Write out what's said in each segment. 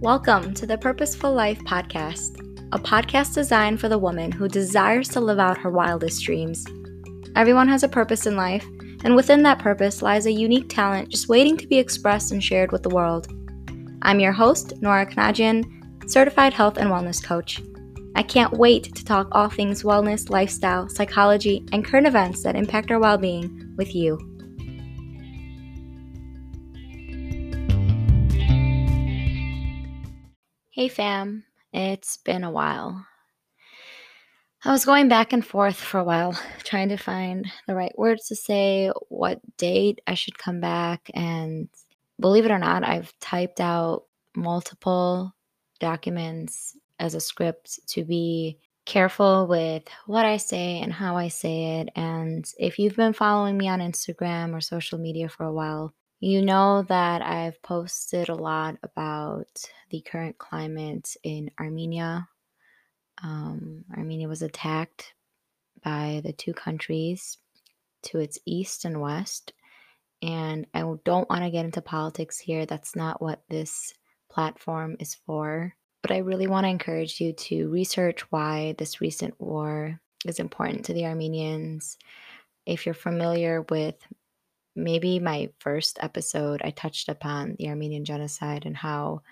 Welcome to the Purposeful Life Podcast, a podcast designed for the woman who desires to live out her wildest dreams. Everyone has a purpose in life, and within that purpose lies a unique talent just waiting to be expressed and shared with the world. I'm your host, Nora Kanajian, certified health and wellness coach. I can't wait to talk all things wellness, lifestyle, psychology, and current events that impact our well being with you. Hey fam, it's been a while. I was going back and forth for a while, trying to find the right words to say, what date I should come back, and believe it or not, I've typed out multiple documents as a script to be careful with what I say and how I say it. And if you've been following me on Instagram or social media for a while, you know that I've posted a lot about the current climate in Armenia. Um, Armenia was attacked by the two countries to its east and west. And I don't want to get into politics here. That's not what this platform is for. But I really want to encourage you to research why this recent war is important to the Armenians. If you're familiar with maybe my first episode, I touched upon the Armenian genocide and how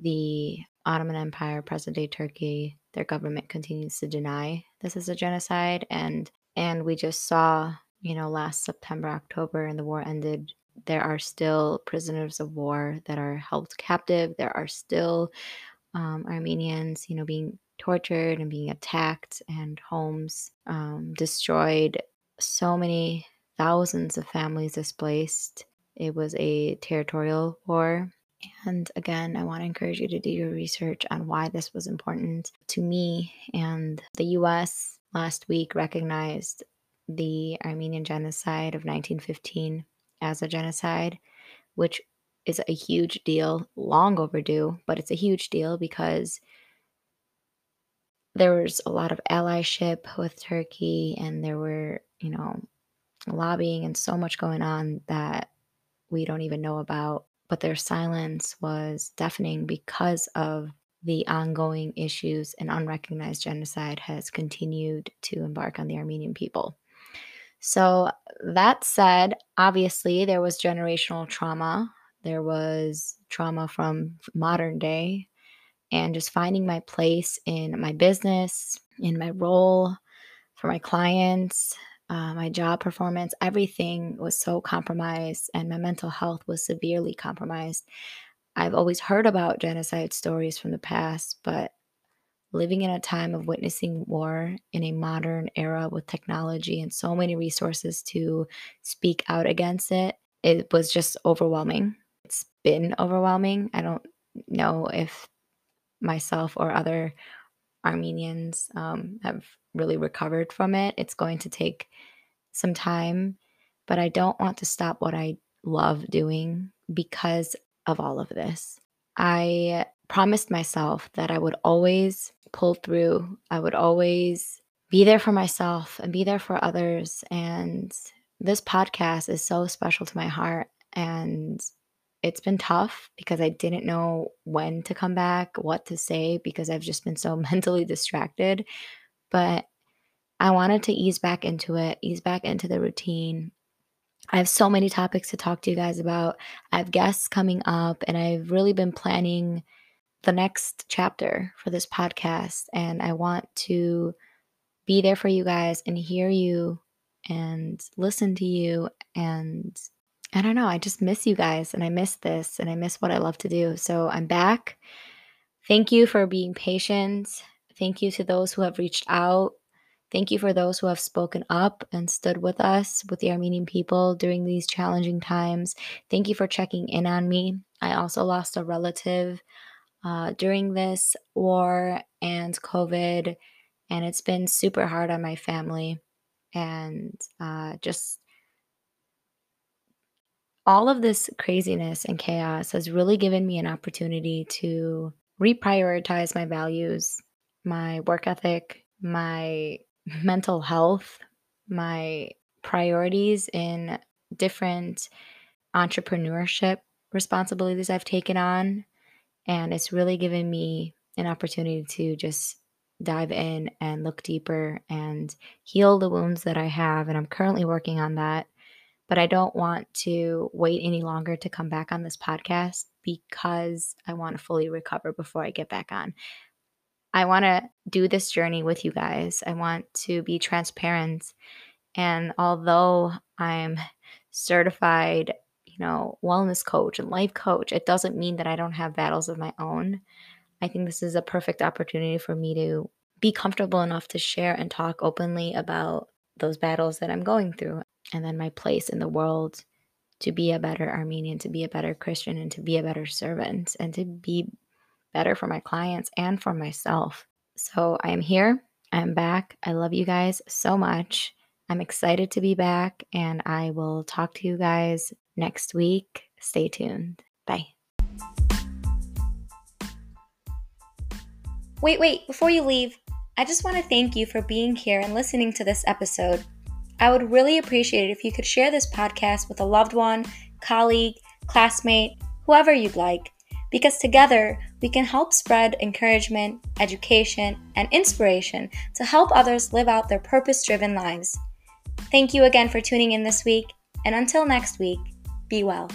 the Ottoman Empire, present day Turkey, their government continues to deny this is a genocide. And and we just saw, you know, last September, October, and the war ended. There are still prisoners of war that are held captive. There are still um, Armenians, you know, being tortured and being attacked and homes um, destroyed. So many thousands of families displaced. It was a territorial war. And again, I want to encourage you to do your research on why this was important to me. And the US last week recognized the Armenian genocide of 1915 as a genocide, which is a huge deal, long overdue, but it's a huge deal because there was a lot of allyship with Turkey and there were, you know, lobbying and so much going on that we don't even know about. But their silence was deafening because of the ongoing issues and unrecognized genocide has continued to embark on the Armenian people. So, that said, obviously, there was generational trauma there was trauma from modern day and just finding my place in my business, in my role for my clients, uh, my job performance, everything was so compromised, and my mental health was severely compromised. I've always heard about genocide stories from the past, but living in a time of witnessing war in a modern era with technology and so many resources to speak out against it, it was just overwhelming it's been overwhelming. I don't know if myself or other Armenians um, have really recovered from it. It's going to take some time, but I don't want to stop what I love doing because of all of this. I promised myself that I would always pull through, I would always be there for myself and be there for others. And this podcast is so special to my heart. And it's been tough because I didn't know when to come back, what to say, because I've just been so mentally distracted. But I wanted to ease back into it, ease back into the routine. I have so many topics to talk to you guys about. I have guests coming up, and I've really been planning the next chapter for this podcast. And I want to be there for you guys and hear you and listen to you and I don't know. I just miss you guys and I miss this and I miss what I love to do. So I'm back. Thank you for being patient. Thank you to those who have reached out. Thank you for those who have spoken up and stood with us, with the Armenian people during these challenging times. Thank you for checking in on me. I also lost a relative uh, during this war and COVID, and it's been super hard on my family. And uh, just all of this craziness and chaos has really given me an opportunity to reprioritize my values, my work ethic, my mental health, my priorities in different entrepreneurship responsibilities I've taken on. And it's really given me an opportunity to just dive in and look deeper and heal the wounds that I have. And I'm currently working on that. But I don't want to wait any longer to come back on this podcast because I want to fully recover before I get back on. I want to do this journey with you guys. I want to be transparent. And although I'm certified, you know, wellness coach and life coach, it doesn't mean that I don't have battles of my own. I think this is a perfect opportunity for me to be comfortable enough to share and talk openly about those battles that I'm going through and then my place in the world to be a better Armenian, to be a better Christian, and to be a better servant, and to be better for my clients and for myself. So I am here. I'm back. I love you guys so much. I'm excited to be back, and I will talk to you guys next week. Stay tuned. Bye. Wait, wait, before you leave, I just want to thank you for being here and listening to this episode. I would really appreciate it if you could share this podcast with a loved one, colleague, classmate, whoever you'd like, because together we can help spread encouragement, education, and inspiration to help others live out their purpose driven lives. Thank you again for tuning in this week, and until next week, be well.